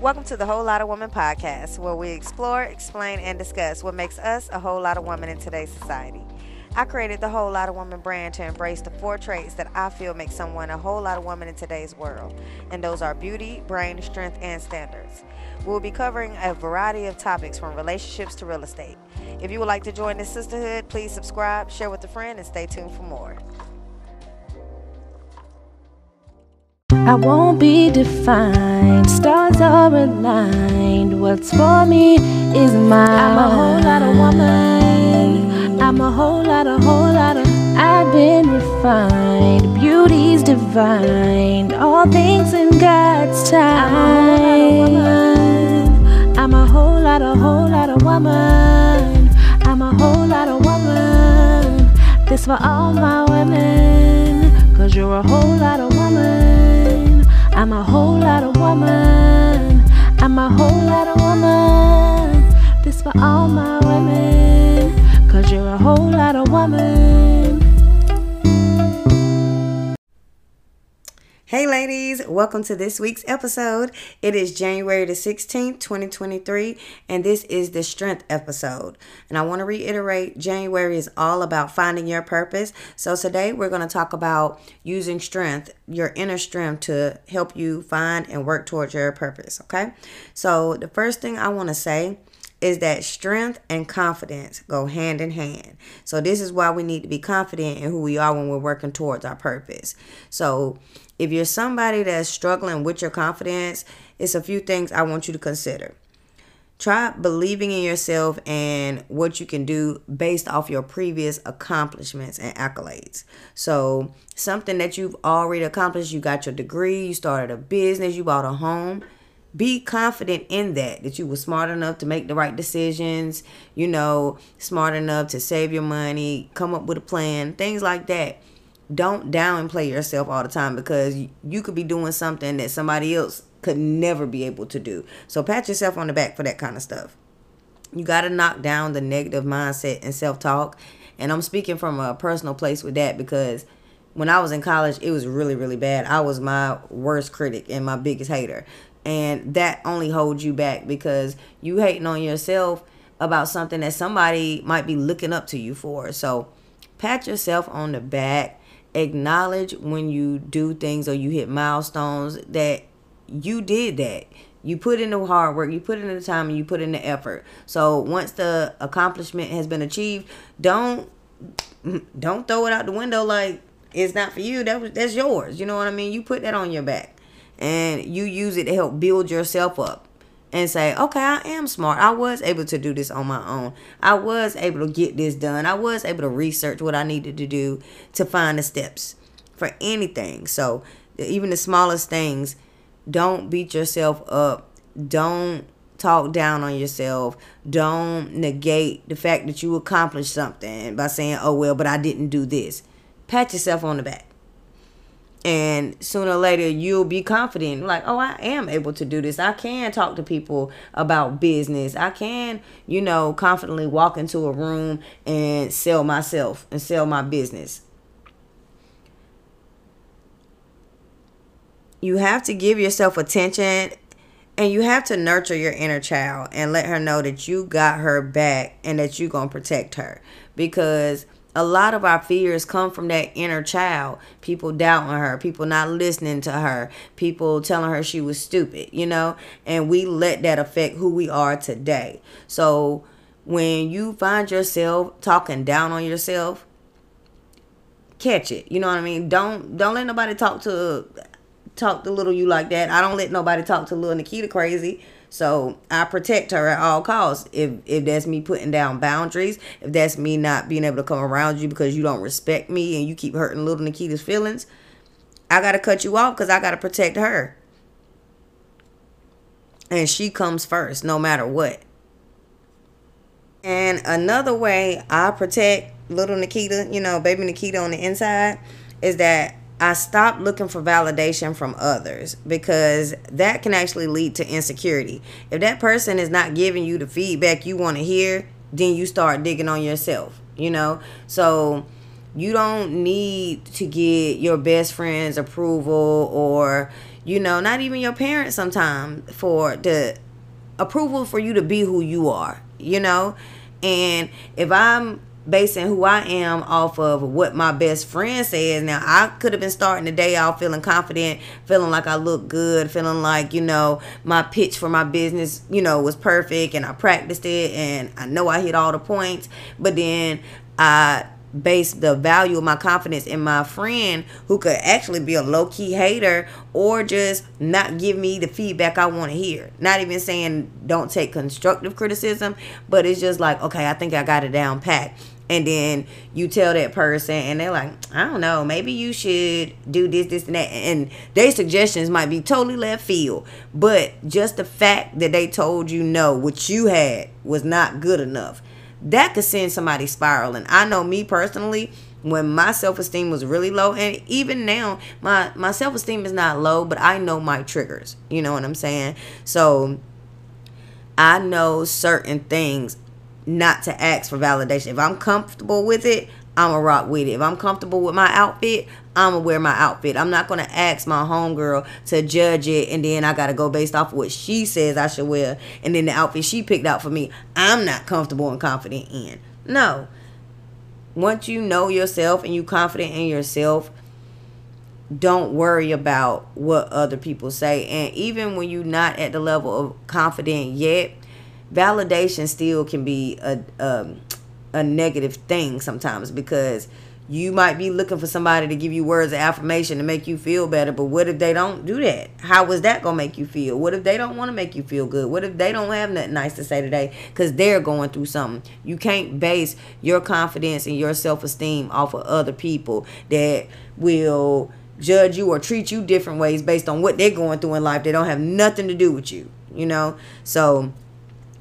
Welcome to the Whole Lot of Woman podcast, where we explore, explain, and discuss what makes us a whole lot of women in today's society. I created the Whole Lot of Woman brand to embrace the four traits that I feel make someone a whole lot of woman in today's world, and those are beauty, brain, strength, and standards. We'll be covering a variety of topics from relationships to real estate. If you would like to join this sisterhood, please subscribe, share with a friend, and stay tuned for more. I won't be defined. Stars are aligned. What's for me is mine. I'm a whole lot of woman. I'm a whole lot, a whole lot of. I've been refined. Beauty's divine. All things in God's time. I'm a whole lot, of woman. I'm a whole lot a whole lot of woman. I'm a whole lot of woman. This for all my women. Cause you're a whole lot of woman. I'm a whole lot of woman. I'm a whole lot of woman. This for all my Hey, ladies, welcome to this week's episode. It is January the 16th, 2023, and this is the strength episode. And I want to reiterate January is all about finding your purpose. So, today we're going to talk about using strength, your inner strength, to help you find and work towards your purpose. Okay, so the first thing I want to say is that strength and confidence go hand in hand. So, this is why we need to be confident in who we are when we're working towards our purpose. So, if you're somebody that's struggling with your confidence, it's a few things I want you to consider. Try believing in yourself and what you can do based off your previous accomplishments and accolades. So, something that you've already accomplished, you got your degree, you started a business, you bought a home. Be confident in that, that you were smart enough to make the right decisions, you know, smart enough to save your money, come up with a plan, things like that don't downplay yourself all the time because you could be doing something that somebody else could never be able to do. So pat yourself on the back for that kind of stuff. You got to knock down the negative mindset and self talk. And I'm speaking from a personal place with that because when I was in college, it was really, really bad. I was my worst critic and my biggest hater. And that only holds you back because you hating on yourself about something that somebody might be looking up to you for. So pat yourself on the back acknowledge when you do things or you hit milestones that you did that. You put in the hard work, you put in the time, and you put in the effort. So once the accomplishment has been achieved, don't don't throw it out the window like it's not for you. That was that's yours. You know what I mean? You put that on your back, and you use it to help build yourself up and say, okay, I am smart. I was able to do this on my own. I was able to get this done. I was able to research what I needed to do to find the steps for anything. So, even the smallest things, don't beat yourself up. Don't talk down on yourself. Don't negate the fact that you accomplished something by saying, oh, well, but I didn't do this. Pat yourself on the back and sooner or later you'll be confident. Like oh i am able to do this. I can talk to people about business. I can you know confidently walk into a room and sell myself and sell my business. You have to give yourself attention and you have to nurture your inner child and let her know that you got her back and that you're going to protect her. Because a lot of our fears come from that inner child. People doubting her, people not listening to her, people telling her she was stupid, you know, and we let that affect who we are today. So when you find yourself talking down on yourself, catch it. You know what I mean? Don't don't let nobody talk to talk to little you like that. I don't let nobody talk to little Nikita crazy so I protect her at all costs. If if that's me putting down boundaries, if that's me not being able to come around you because you don't respect me and you keep hurting little Nikita's feelings, I gotta cut you off because I gotta protect her. And she comes first, no matter what. And another way I protect little Nikita, you know, baby Nikita on the inside, is that I stopped looking for validation from others because that can actually lead to insecurity. If that person is not giving you the feedback you want to hear, then you start digging on yourself, you know? So you don't need to get your best friend's approval or you know, not even your parents sometimes for the approval for you to be who you are, you know? And if I'm basing who I am off of what my best friend says. Now, I could have been starting the day off feeling confident, feeling like I look good, feeling like, you know, my pitch for my business, you know, was perfect and I practiced it and I know I hit all the points. But then I base the value of my confidence in my friend who could actually be a low key hater or just not give me the feedback I want to hear. Not even saying don't take constructive criticism, but it's just like, okay, I think I got it down pat and then you tell that person and they're like i don't know maybe you should do this this and that. And their suggestions might be totally left field. But just the fact that they told you no what you had was not good enough. That could send somebody spiraling. I know me personally when my self-esteem was really low and even now my my self-esteem is not low but i know my triggers. You know what i'm saying? So i know certain things not to ask for validation. If I'm comfortable with it, I'm a rock with it. If I'm comfortable with my outfit, I'm gonna wear my outfit. I'm not gonna ask my homegirl to judge it and then I gotta go based off of what she says I should wear and then the outfit she picked out for me, I'm not comfortable and confident in. No. Once you know yourself and you confident in yourself, don't worry about what other people say. And even when you're not at the level of confident yet, validation still can be a um, a negative thing sometimes because you might be looking for somebody to give you words of affirmation to make you feel better but what if they don't do that? How is that gonna make you feel? What if they don't want to make you feel good? What if they don't have nothing nice to say today because they're going through something? You can't base your confidence and your self-esteem off of other people that will judge you or treat you different ways based on what they're going through in life they don't have nothing to do with you you know? So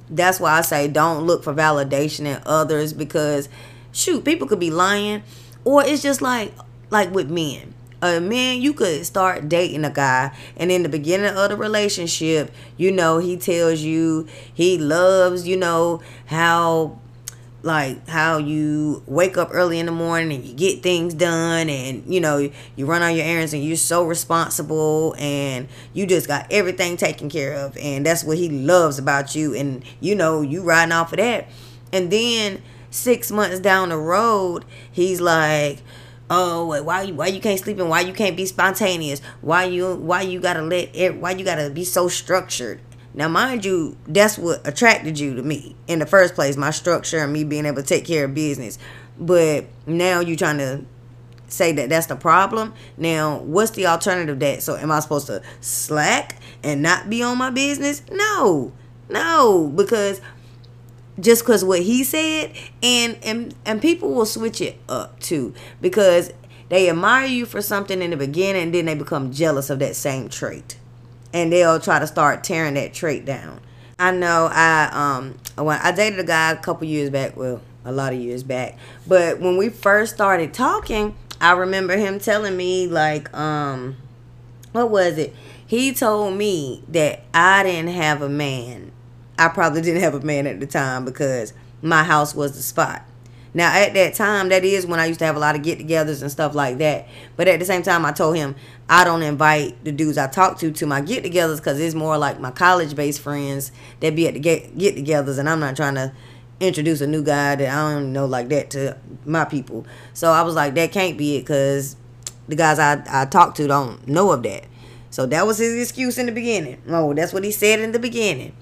that's why I say don't look for validation in others because shoot, people could be lying. Or it's just like like with men. A man, you could start dating a guy, and in the beginning of the relationship, you know, he tells you he loves, you know, how like how you wake up early in the morning and you get things done and you know you run on your errands and you're so responsible and you just got everything taken care of and that's what he loves about you and you know you riding off of that. And then six months down the road he's like oh why why you can't sleep and why you can't be spontaneous? Why you why you gotta let it why you gotta be so structured now, mind you, that's what attracted you to me in the first place, my structure and me being able to take care of business. But now you're trying to say that that's the problem. Now, what's the alternative that? So, am I supposed to slack and not be on my business? No, no, because just because what he said, and and and people will switch it up too because they admire you for something in the beginning, and then they become jealous of that same trait and they'll try to start tearing that trait down. I know I um when I dated a guy a couple years back, well, a lot of years back, but when we first started talking, I remember him telling me like um what was it? He told me that I didn't have a man. I probably didn't have a man at the time because my house was the spot. Now, at that time, that is when I used to have a lot of get togethers and stuff like that. But at the same time, I told him I don't invite the dudes I talk to to my get togethers because it's more like my college based friends that be at the get get togethers. And I'm not trying to introduce a new guy that I don't know like that to my people. So I was like, that can't be it because the guys I, I talk to don't know of that. So that was his excuse in the beginning. Oh, that's what he said in the beginning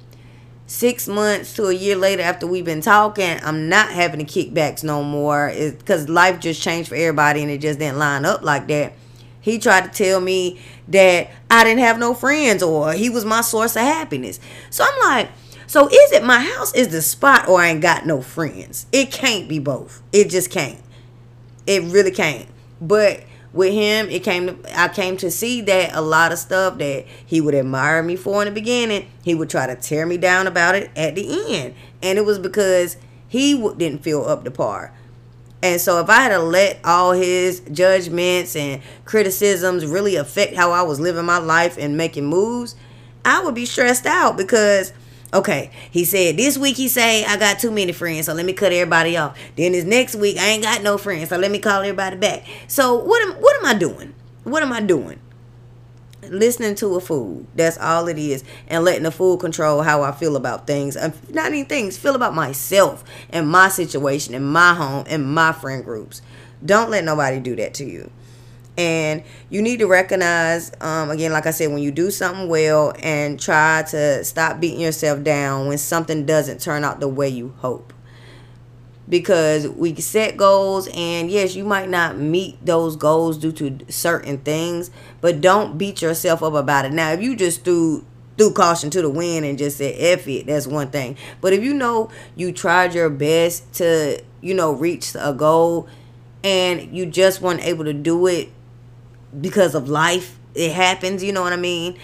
six months to a year later after we've been talking i'm not having the kickbacks no more. Because life just changed for everybody and it just didn't line up like that. He tried to tell me that i didn't have no friends or he was my source of happiness. So i'm like so is it my house is the spot or i ain't got no friends? It can't be both. It just can't. It really can't. But with him it came to i came to see that a lot of stuff that he would admire me for in the beginning he would try to tear me down about it at the end. And it was because he didn't feel up to par. And so if i had to let all his judgments and criticisms really affect how i was living my life and making moves i would be stressed out because Okay, he said this week he say I got too many friends, so let me cut everybody off. Then this next week I ain't got no friends, so let me call everybody back. So what am what am I doing? What am I doing? listening to a fool. That's all it is. And letting the fool control how I feel about things. Not even things, feel about myself and my situation and my home and my friend groups. Don't let nobody do that to you. And you need to recognize, um, again, like I said, when you do something well and try to stop beating yourself down when something doesn't turn out the way you hope. Because we set goals and yes you might not meet those goals due to certain things but don't beat yourself up about it. Now if you just threw threw caution to the wind and just said F it that's one thing. But if you know you tried your best to you know reach a goal and you just weren't able to do it because of life it happens you know what i mean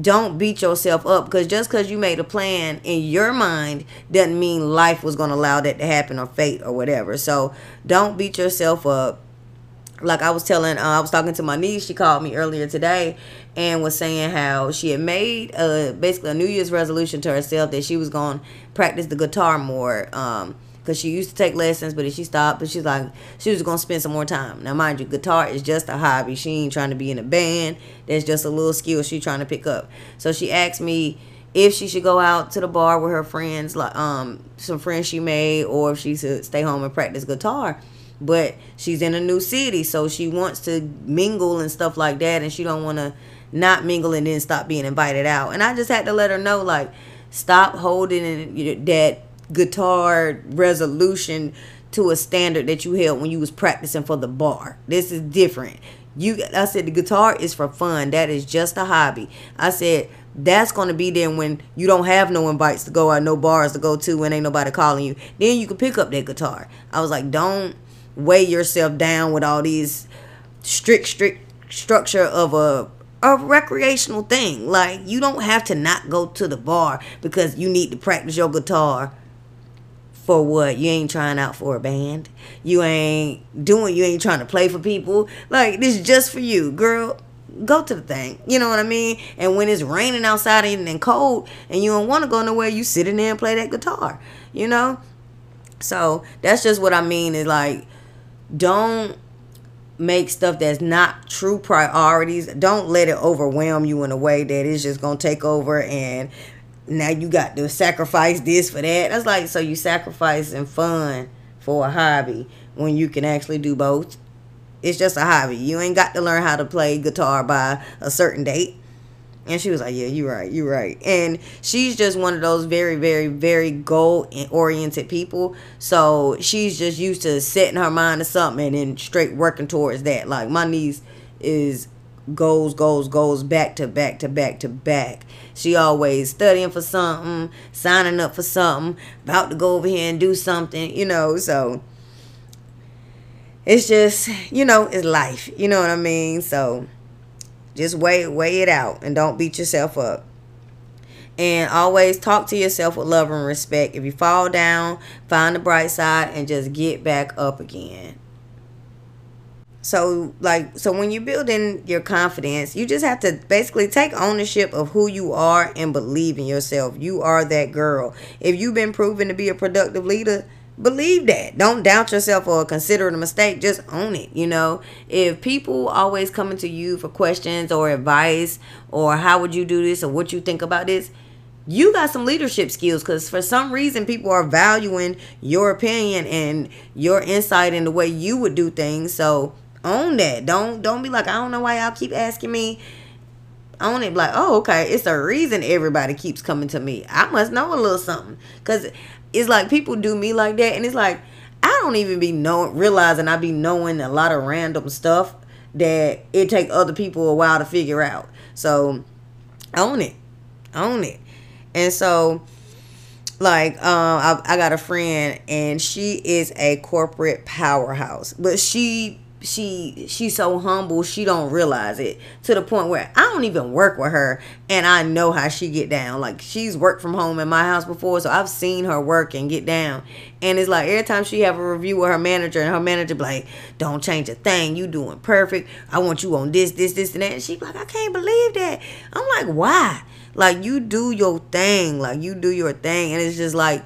don't beat yourself up because just because you made a plan in your mind doesn't mean life was going to allow that to happen or fate or whatever. So don't beat yourself up. Like I was telling, uh, I was talking to my niece. She called me earlier today and was saying how she had made a, basically a New Year's resolution to herself that she was going to practice the guitar more. Um, because she used to take lessons, but she stopped. But she's like, she was gonna spend some more time. Now, mind you, guitar is just a hobby. She ain't trying to be in a band. There's just a little skill she's trying to pick up. So she asked me if she should go out to the bar with her friends, like um some friends she made, or if she should stay home and practice guitar. But she's in a new city, so she wants to mingle and stuff like that, and she don't want to not mingle and then stop being invited out. And I just had to let her know, like, stop holding that guitar resolution to a standard that you held when you was practicing for the bar. This is different. You I said the guitar is for fun. That is just a hobby. I said that's gonna be there when you don't have no invites to go out, no bars to go to, and ain't nobody calling you. Then you can pick up that guitar. I was like, don't weigh yourself down with all these strict, strict structure of a a recreational thing. Like you don't have to not go to the bar because you need to practice your guitar for what? You ain't trying out for a band. You ain't doing. You ain't trying to play for people. Like this is just for you, girl. Go to the thing. You know what I mean? And when it's raining outside and cold, and you don't want to go nowhere, you sit in there and play that guitar. You know. So that's just what I mean. Is like, don't make stuff that's not true priorities. Don't let it overwhelm you in a way that it's just gonna take over and now you got to sacrifice this for that. That's like so you sacrificing fun for a hobby when you can actually do both. It's just a hobby. You ain't got to learn how to play guitar by a certain date. And she was like, "Yeah, you're right. You're right." And she's just one of those very, very, very goal oriented people. So she's just used to setting her mind to something and then straight working towards that. Like my niece is goals, goals, goals, back to back to back to back. She always studying for something, signing up for something, about to go over here and do something, you know, so it's just, you know, it's life. You know what I mean? So just weigh weigh it out and don't beat yourself up. And always talk to yourself with love and respect. If you fall down, find the bright side and just get back up again. So like so when you're building your confidence, you just have to basically take ownership of who you are and believe in yourself. You are that girl. If you've been proven to be a productive leader, believe that. Don't doubt yourself or consider it a mistake. Just own it. You know, if people always coming to you for questions or advice or how would you do this or what you think about this, you got some leadership skills because for some reason people are valuing your opinion and your insight in the way you would do things. So own that. Don't don't be like, I don't know why y'all keep asking me. Own it. Like, oh, okay. It's a reason everybody keeps coming to me. I must know a little something. Cause it's like people do me like that, and it's like I don't even be knowing realizing I be knowing a lot of random stuff that it take other people a while to figure out. So own it. Own it. And so like um I, I got a friend and she is a corporate powerhouse but she she she's so humble she don't realize it to the point where I don't even work with her and I know how she get down. Like she's worked from home in my house before, so I've seen her work and get down. And it's like every time she have a review with her manager and her manager be like, Don't change a thing, you doing perfect. I want you on this, this, this, and that. And she like, I can't believe that. I'm like, why? Like you do your thing. Like you do your thing. And it's just like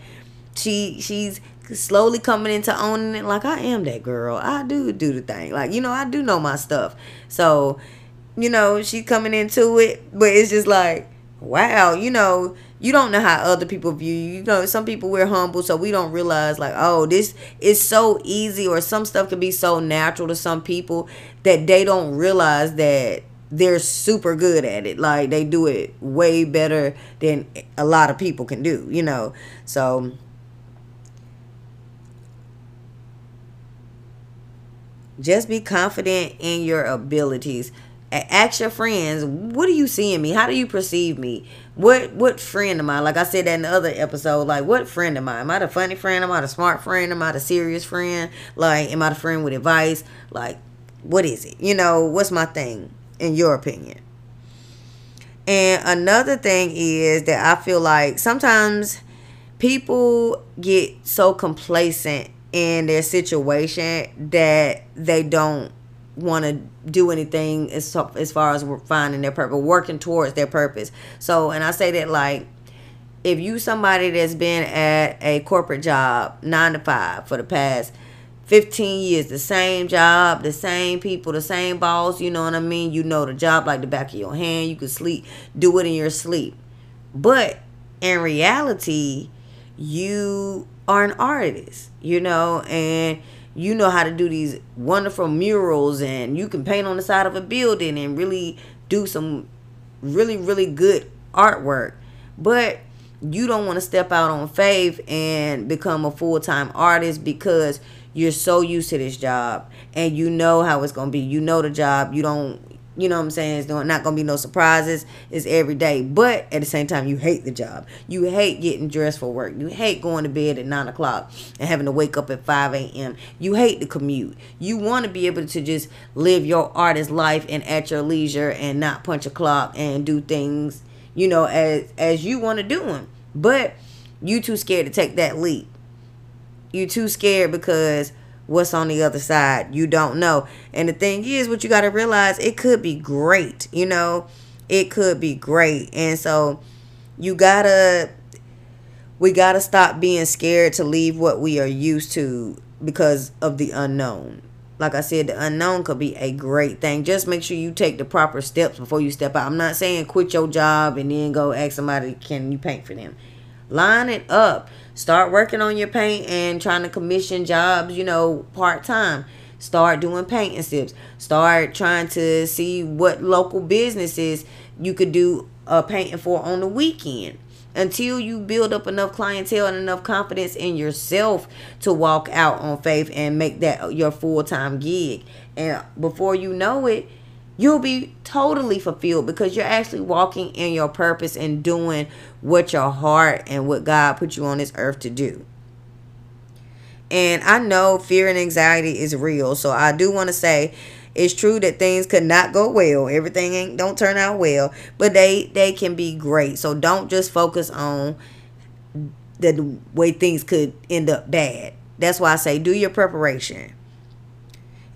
she she's slowly coming into owning it like I am that girl. I do do the thing. Like, you know, I do know my stuff. So you know, she's coming into it, but it's just like, wow, you know, you don't know how other people view you. You know, some people we're humble, so we don't realize like, oh, this is so easy, or some stuff can be so natural to some people that they don't realize that they're super good at it. Like they do it way better than a lot of people can do, you know. So just be confident in your abilities. Ask your friends what do you see in me? How do you perceive me? What what friend am i? Like i said that in the other episode like what friend am i? Am i the funny friend? Am i the smart friend? Am i the serious friend? Like am i the friend with advice? Like what is it? You know what's my thing in your opinion? And another thing is that i feel like sometimes people get so complacent in their situation that they don't want to do anything as, as far as finding their purpose, working towards their purpose. So, and I say that like, if you somebody that's been at a corporate job, nine to five, for the past 15 years, the same job, the same people, the same boss, you know what I mean? You know the job like the back of your hand. You can sleep, do it in your sleep. But in reality, you are an artist, you know, and you know how to do these wonderful murals and you can paint on the side of a building and really do some really really good artwork. But you don't want to step out on faith and become a full-time artist because you're so used to this job and you know how it's going to be. You know the job. You don't you know what I'm saying? It's not gonna be no surprises. It's every day. But at the same time, you hate the job. You hate getting dressed for work. You hate going to bed at nine o'clock and having to wake up at five a.m. You hate the commute. You want to be able to just live your artist life and at your leisure and not punch a clock and do things, you know, as as you want to do them. But you too scared to take that leap. You too scared because what's on the other side. You don't know. And the thing is, what you got to realize, it could be great. You know, it could be great. And so you got to, we got to stop being scared to leave what we are used to because of the unknown. Like I said, the unknown could be a great thing. Just make sure you take the proper steps before you step out. I'm not saying quit your job and then go ask somebody, can you paint for them? Line it up Start working on your paint and trying to commission jobs, you know, part time. Start doing painting sips. Start trying to see what local businesses you could do a painting for on the weekend until you build up enough clientele and enough confidence in yourself to walk out on faith and make that your full-time gig and before you know it you'll be totally fulfilled because you're actually walking in your purpose and doing what your heart and what God put you on this earth to do. And I know fear and anxiety is real. So I do want to say it's true that things could not go well. Everything ain't don't turn out well, but they they can be great. So don't just focus on the way things could end up bad. That's why I say do your preparation.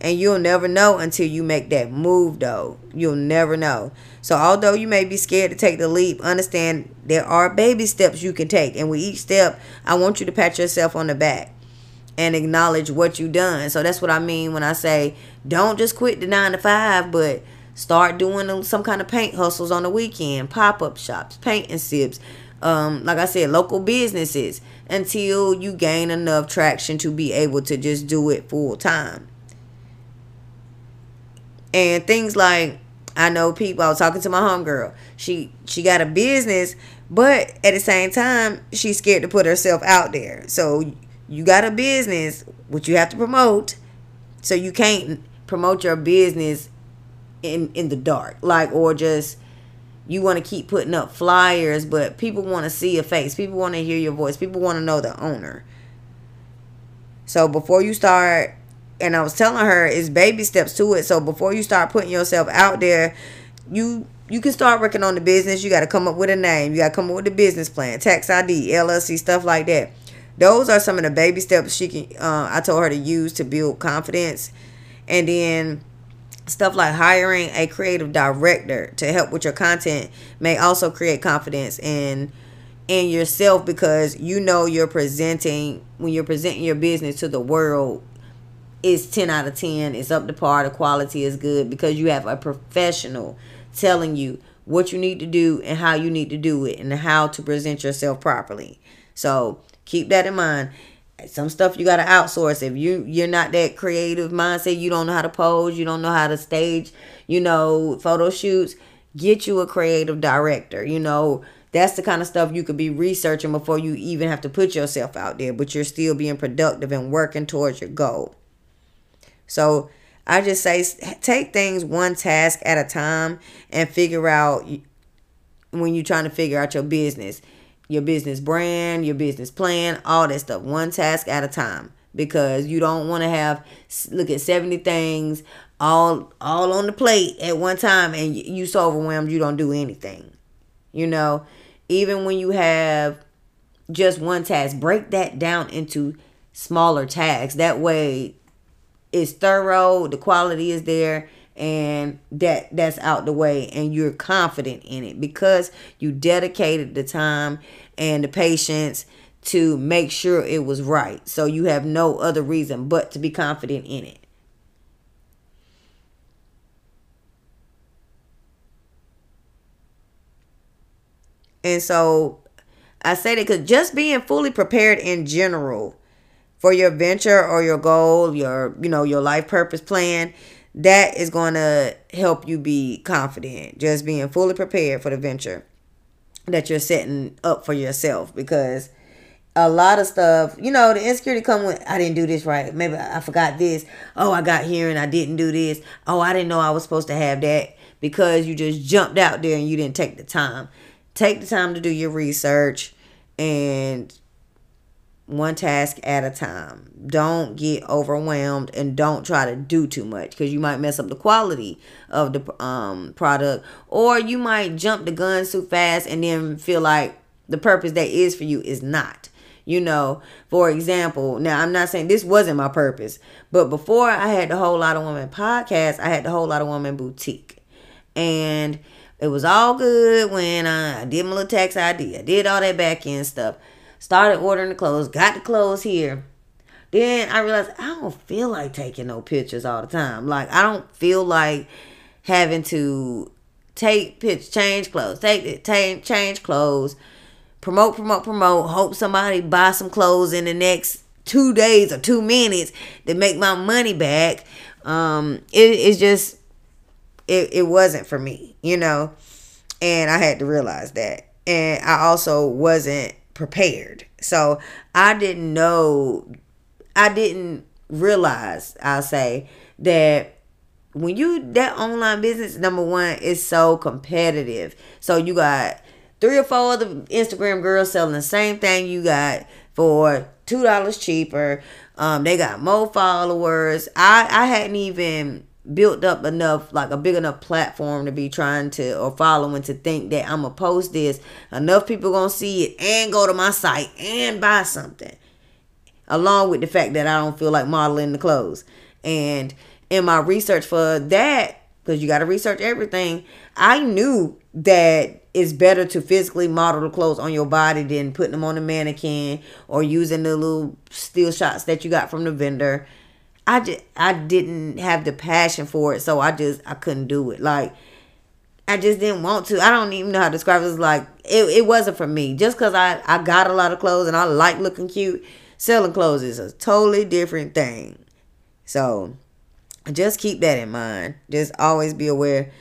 And you'll never know until you make that move, though. You'll never know. So, although you may be scared to take the leap, understand there are baby steps you can take. And with each step, I want you to pat yourself on the back and acknowledge what you've done. So, that's what I mean when I say don't just quit the nine to five, but start doing some kind of paint hustles on the weekend, pop up shops, painting sips. Um, like I said, local businesses until you gain enough traction to be able to just do it full time. And things like I know people. I was talking to my homegirl. She she got a business, but at the same time, she's scared to put herself out there. So you got a business, which you have to promote. So you can't promote your business in in the dark, like or just you want to keep putting up flyers, but people want to see your face. People want to hear your voice. People want to know the owner. So before you start and I was telling her it's baby steps to it. So before you start putting yourself out there, you you can start working on the business. You got to come up with a name. You got to come up with a business plan, tax ID, LLC, stuff like that. Those are some of the baby steps she can. Uh, I told her to use to build confidence, and then stuff like hiring a creative director to help with your content may also create confidence in in yourself because you know you're presenting when you're presenting your business to the world it's 10 out of 10. It's up to par. The quality is good because you have a professional telling you what you need to do and how you need to do it and how to present yourself properly. So keep that in mind. Some stuff you gotta outsource. If you you're not that creative mindset, you don't know how to pose, you don't know how to stage, you know, photo shoots. Get you a creative director. You know, that's the kind of stuff you could be researching before you even have to put yourself out there, but you're still being productive and working towards your goal. So I just say take things one task at a time and figure out when you're trying to figure out your business, your business brand, your business plan, all that stuff, one task at a time because you don't want to have look at 70 things all all on the plate at one time and you so overwhelmed you don't do anything. You know, even when you have just one task, break that down into smaller tasks. That way is thorough, the quality is there, and that that's out the way and you're confident in it because you dedicated the time and the patience to make sure it was right. So you have no other reason but to be confident in it. And so I say that because just being fully prepared in general for your venture or your goal, your you know your life purpose plan, that is going to help you be confident. Just being fully prepared for the venture that you're setting up for yourself because a lot of stuff, you know, the insecurity come with I didn't do this right. Maybe I forgot this. Oh, I got here and I didn't do this. Oh, I didn't know I was supposed to have that because you just jumped out there and you didn't take the time. Take the time to do your research and one task at a time. Don't get overwhelmed and don't try to do too much because you might mess up the quality of the um, product or you might jump the gun too fast and then feel like the purpose that is for you is not. You know, for example, now I'm not saying this wasn't my purpose, but before I had the whole lot of women podcast, I had the whole lot of women boutique. And it was all good when I did my little tax ID. I did all that back end stuff started ordering the clothes, got the clothes here. Then I realized I don't feel like taking no pictures all the time. Like I don't feel like having to take pictures, change clothes, take it, take, change clothes, promote, promote, promote. Hope somebody buy some clothes in the next two days or two minutes to make my money back. Um, it, it's just it, it wasn't for me, you know, and I had to realize that. And I also wasn't prepared. So I didn't know, I didn't realize, I'll say, that when you, that online business, number one, is so competitive. So you got three or four other Instagram girls selling the same thing you got for two dollars cheaper. Um, they got more followers. I I hadn't even built up enough, like a big enough platform to be trying to or following to think that I'm gonna post this. Enough people gonna see it and go to my site and buy something. Along with the fact that I don't feel like modeling the clothes. And in my research for that, because you gotta research everything, I knew that it's better to physically model the clothes on your body than putting them on a mannequin or using the little still shots that you got from the vendor I just I didn't have the passion for it, so I just I couldn't do it. Like I just didn't want to. I don't even know how to describe it. It's like it, it wasn't for me. Just cause I I got a lot of clothes and I like looking cute, selling clothes is a totally different thing. So just keep that in mind. Just always be aware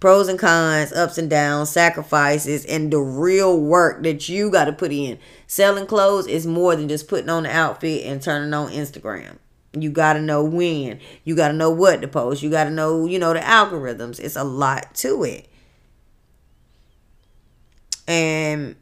pros and cons, ups and downs, sacrifices, and the real work that you got to put in. Selling clothes is more than just putting on the outfit and turning on Instagram. You got to know when. You got to know what to post. You got to know, you know, the algorithms. It's a lot to it. And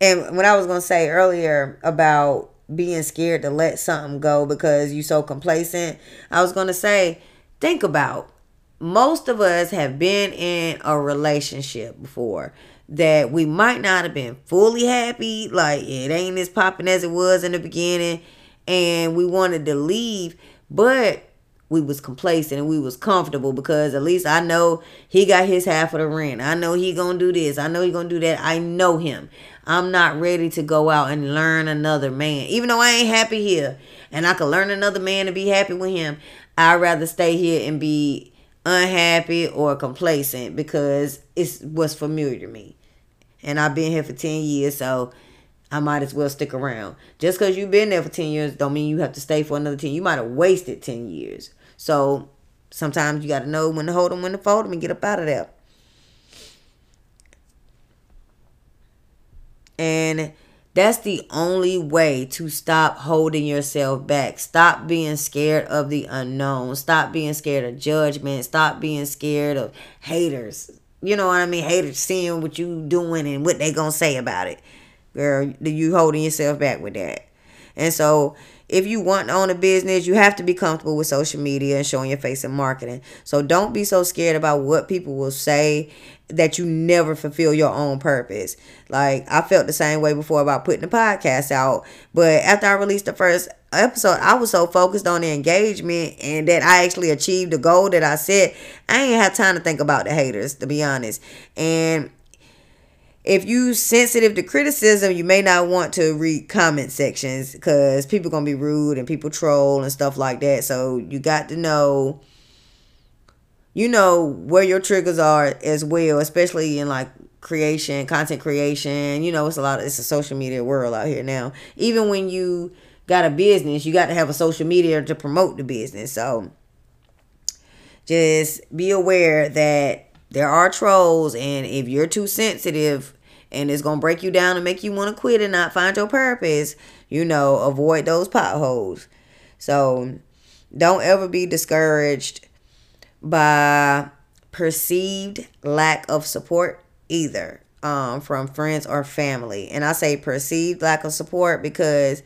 and what I was going to say earlier about being scared to let something go because you're so complacent, I was going to say think about most of us have been in a relationship before that we might not have been fully happy like it ain't as popping as it was in the beginning and we wanted to leave, but we was complacent and we was comfortable because at least I know he got his half of the rent. I know he gonna do this. I know he gonna do that. I know him. I'm not ready to go out and learn another man. Even though I ain't happy here and I could learn another man and be happy with him, I'd rather stay here and be unhappy or complacent because it's what's familiar to me. And I've been here for 10 years, so I might as well stick around. Just because you've been there for 10 years don't mean you have to stay for another 10. You might have wasted 10 years. So sometimes you got to know when to hold them, when to fold them, and get up out of there. And that's the only way to stop holding yourself back. Stop being scared of the unknown. Stop being scared of judgment. Stop being scared of haters. You know what I mean? Haters seeing what you doing and what they gonna say about it. Girl, you holding yourself back with that. And so if you want to own a business, you have to be comfortable with social media and showing your face in marketing. So don't be so scared about what people will say that you never fulfill your own purpose. Like I felt the same way before about putting the podcast out, but after I released the first episode, I was so focused on the engagement and that I actually achieved the goal that I set. I ain't have time to think about the haters, to be honest. And if you sensitive to criticism, you may not want to read comment sections because people gonna be rude and people troll and stuff like that. So you got to know, you know, where your triggers are as well, especially in like creation, content creation. You know, it's a lot. Of, it's a social media world out here now. Even when you got a business, you got to have a social media to promote the business. So just be aware that there are trolls and if you're too sensitive and it's gonna break you down and make you want to quit and not find your purpose you know avoid those potholes. So don't ever be discouraged by perceived lack of support either um, from friends or family. And i say perceived lack of support because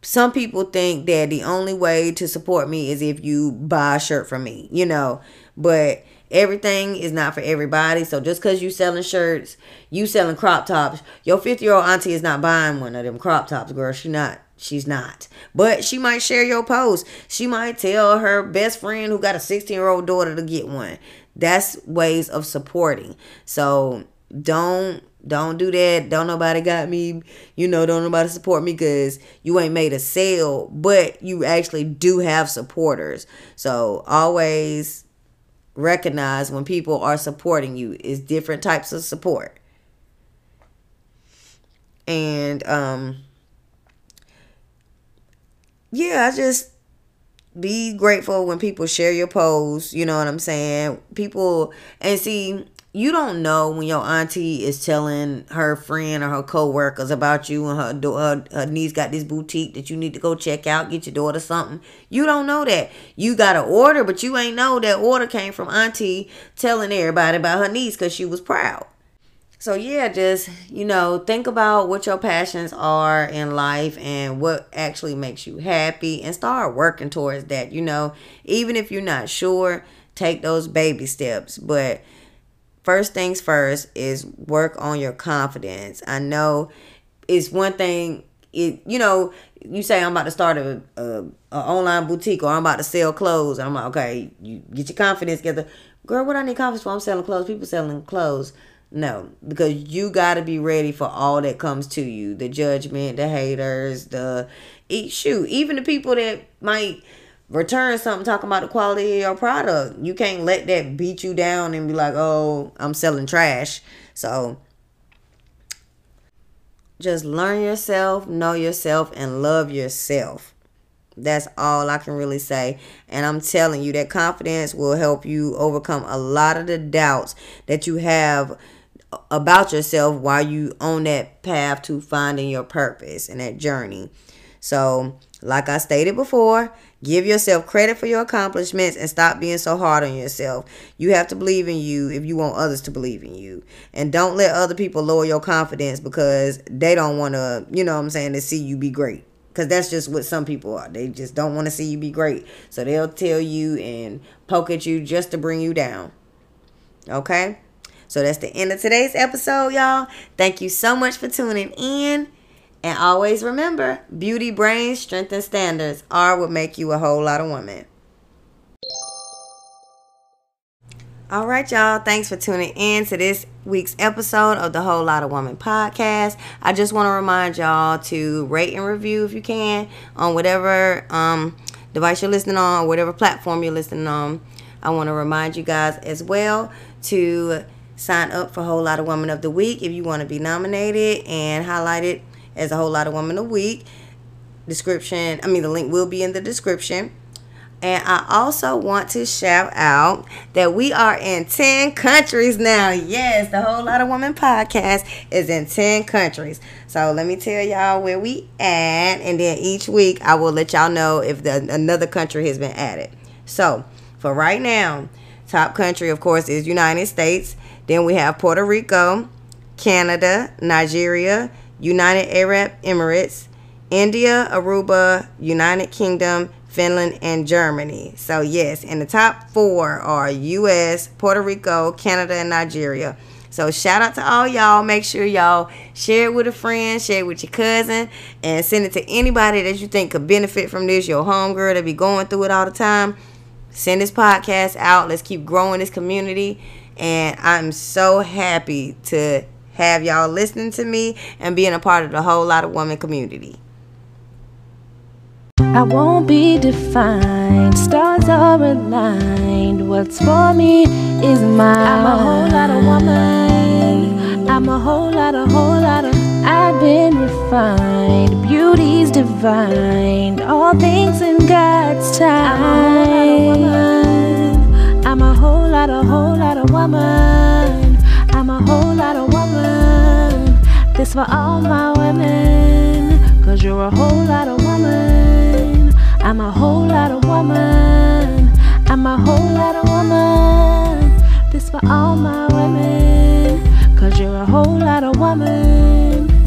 some people think that the only way to support me is if you buy a shirt from me you know? But everything is not for everybody. So just because you selling shirts, you selling crop tops, your 50 year old auntie is not buying one of them crop tops, girl. She not. She's not. But she might share your post. She might tell her best friend who got a 16 year old daughter to get one. That's ways of supporting. So don't don't do that. Don't nobody got me. You know, don't nobody support me because you ain't made a sale, but you actually do have supporters. So always recognize when people are supporting you. Is different types of support. And um yeah i just be grateful when people share your posts you know what i'm saying? People and see you don't know when your auntie is telling her friend or her co-workers about you and her, her, her niece got this boutique that you need to go check out get your daughter something. You don't know that. You got an order but you ain't know that order came from auntie telling everybody about her niece because she was proud. So yeah just you know think about what your passions are in life and what actually makes you happy and start working towards that you know. Even if you're not sure take those baby steps. But first things first is work on your confidence. I know it's one thing it you know you say I'm about to start a, a, a, online boutique or I'm about to sell clothes. I'm like, okay, you get your confidence together. Girl, what I need confidence for? I'm selling clothes. People selling clothes. No, because you got to be ready for all that comes to you. The judgment, the haters, the shoot, even the people that might return something talking about the quality of your product. You can't let that beat you down and be like, oh, I'm selling trash. So just learn yourself, know yourself, and love yourself. That's all I can really say. And I'm telling you, that confidence will help you overcome a lot of the doubts that you have about yourself while you on that path to finding your purpose and that journey. So, like I stated before, Give yourself credit for your accomplishments and stop being so hard on yourself. You have to believe in you if you want others to believe in you. And don't let other people lower your confidence because they don't want to, you know what I'm saying, to see you be great. Because that's just what some people are. They just don't want to see you be great. So they'll tell you and poke at you just to bring you down. Okay? So that's the end of today's episode, y'all. Thank you so much for tuning in. And always remember, beauty, brains, strength, and standards are what make you a whole lot of woman. All right, y'all. Thanks for tuning in to this week's episode of the Whole Lot of Woman podcast. I just want to remind y'all to rate and review if you can on whatever um, device you're listening on, whatever platform you're listening on. I want to remind you guys as well to sign up for Whole Lot of Woman of the Week if you want to be nominated and highlighted as a Whole Lotta Woman a Week. Description, I mean, the link will be in the description. And I also want to shout out that we are in 10 countries now. Yes, the Whole Lotta Woman podcast is in 10 countries. So let me tell y'all where we at. And then each week I will let y'all know if the, another country has been added. So for right now, top country, of course, is United States. Then we have Puerto Rico, Canada, Nigeria, United Arab Emirates, India, Aruba, United Kingdom, Finland, and Germany. So, yes, in the top four are US, Puerto Rico, Canada, and Nigeria. So, shout out to all y'all. Make sure y'all share it with a friend, share it with your cousin, and send it to anybody that you think could benefit from this. Your homegirl that be going through it all the time. Send this podcast out. Let's keep growing this community. And I'm so happy to have y'all listening to me and being a part of the whole lot of woman community. I won't be defined. Stars are aligned. What's for me is mine. I'm a whole lot of woman. I'm a whole lot, of, whole lot of. I've been refined. Beauty's divine. All things in God's time. I'm a whole lot of woman. I'm a whole lot, a whole lot of woman. I'm a whole lot of woman this for all my women. Cause you're a whole lot of woman. I'm a whole lot of woman. I'm a whole lot of woman. This for all my women. Cause you're a whole lot of woman.